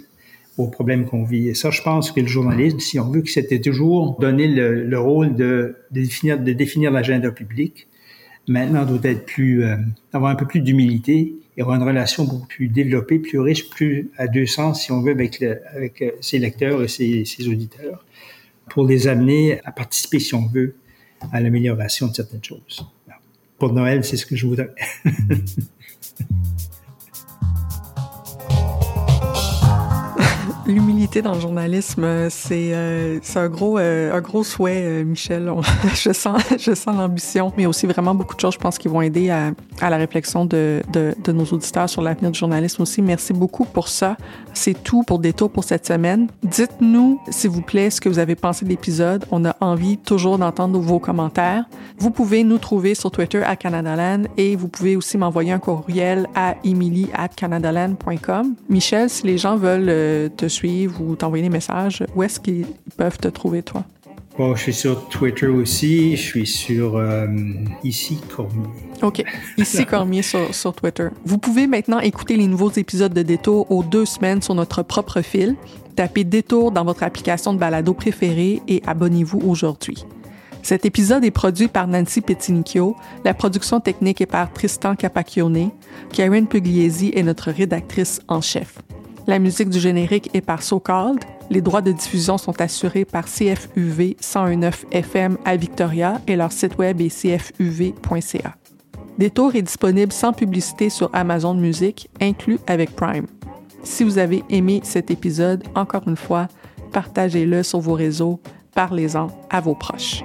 aux problèmes qu'on vit. Et ça, je pense que le journalisme, si on veut que c'était toujours donner le, le rôle de définir l'agenda public, maintenant doit être plus, euh, avoir un peu plus d'humilité et avoir une relation beaucoup plus développée, plus riche, plus à deux sens, si on veut, avec, euh, ses lecteurs et ses auditeurs, pour les amener à participer, si on veut, à l'amélioration de certaines choses. Pour Noël, c'est ce que je voudrais. (laughs) L'humilité dans le journalisme, euh, c'est euh, un gros euh, un gros souhait, Michel. (laughs) je sens je sens l'ambition, mais aussi vraiment beaucoup de choses, je pense, qui vont aider à, à la réflexion de, de, de nos auditeurs sur l'avenir du journalisme aussi. Merci beaucoup pour ça. C'est tout pour Détour pour cette semaine. Dites-nous, s'il vous plaît, ce que vous avez pensé de l'épisode. On a envie toujours d'entendre vos commentaires. Vous pouvez nous trouver sur Twitter à Canadaland et vous pouvez aussi m'envoyer un courriel à emily at canadaland.com. Michel, si les gens veulent te suivre ou t'envoyer des messages, où est-ce qu'ils peuvent te trouver, toi? Bon, je suis sur Twitter aussi. Je suis sur euh, Ici Cormier. OK. Ici Cormier sur, sur Twitter. Vous pouvez maintenant écouter les nouveaux épisodes de Détour aux deux semaines sur notre propre fil. Tapez Détour dans votre application de balado préférée et abonnez-vous aujourd'hui. Cet épisode est produit par Nancy Petinicchio. La production technique est par Tristan Capacchione. Karen Pugliesi est notre rédactrice en chef. La musique du générique est par So Called. Les droits de diffusion sont assurés par CFUV 101.9 FM à Victoria et leur site web est cfuv.ca. Détour est disponible sans publicité sur Amazon Music, inclus avec Prime. Si vous avez aimé cet épisode, encore une fois, partagez-le sur vos réseaux, parlez-en à vos proches.